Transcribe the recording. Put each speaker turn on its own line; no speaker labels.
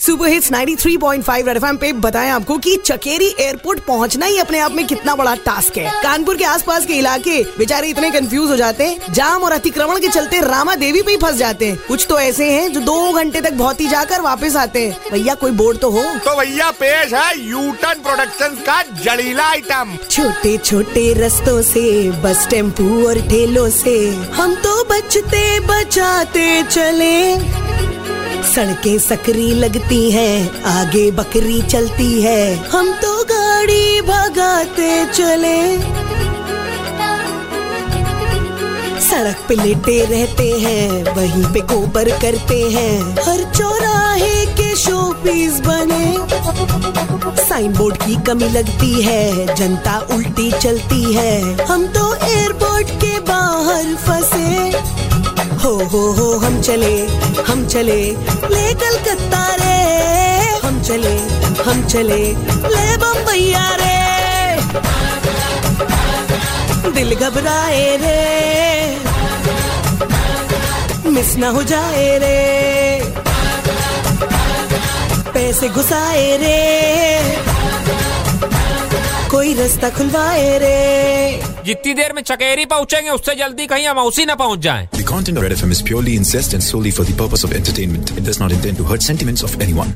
Super hits 93.5 red FM पे बताएँ आपको कि चकेरी एयरपोर्ट पहुँचना ही अपने आप में कितना बड़ा टास्क है। कानपुर के आसपास के इलाके बेचारे इतने कंफ्यूज हो जाते हैं जाम और अतिक्रमण के चलते रामा देवी पे ही फंस जाते हैं। कुछ तो ऐसे हैं जो दो घंटे तक बहुत ही जाकर वापस आते हैं। भैया कोई बोर्ड तो हो?
तो भैया पेश है यूटन प्रोडक्शन का जड़ीला आइटम
छोटे छोटे रस्तों से बस टेंपू और ठेलों से हम तो बचते बचाते चले। सड़कें सकरी लगती हैं, आगे बकरी चलती है। हम तो गाड़ी भगाते चले। सड़क पे लेटे रहते हैं, वहीं पे गोबर करते हैं। हर चौराहे के शो पीस बने। साइन बोर्ड की कमी लगती है, जनता उल्टी चलती है। हम तो एयरपोर्ट के बाहर हम चले हम चले, ले कलकत्ता रे। हम चले हम चले, ले बम्बैया रे। दिल घबराए रे। मिस ना हो जाए रे। पैसे घुसाए रे। कोई रास्ता खुलवाए रे
जितनी देर में चकेरी पहुँचेंगे उससे जल्दी कहीं हम उसी न पहुँच जाएँ।
The content of Red FM is purely incest and solely for the purpose of entertainment. It does not intend to hurt sentiments of anyone.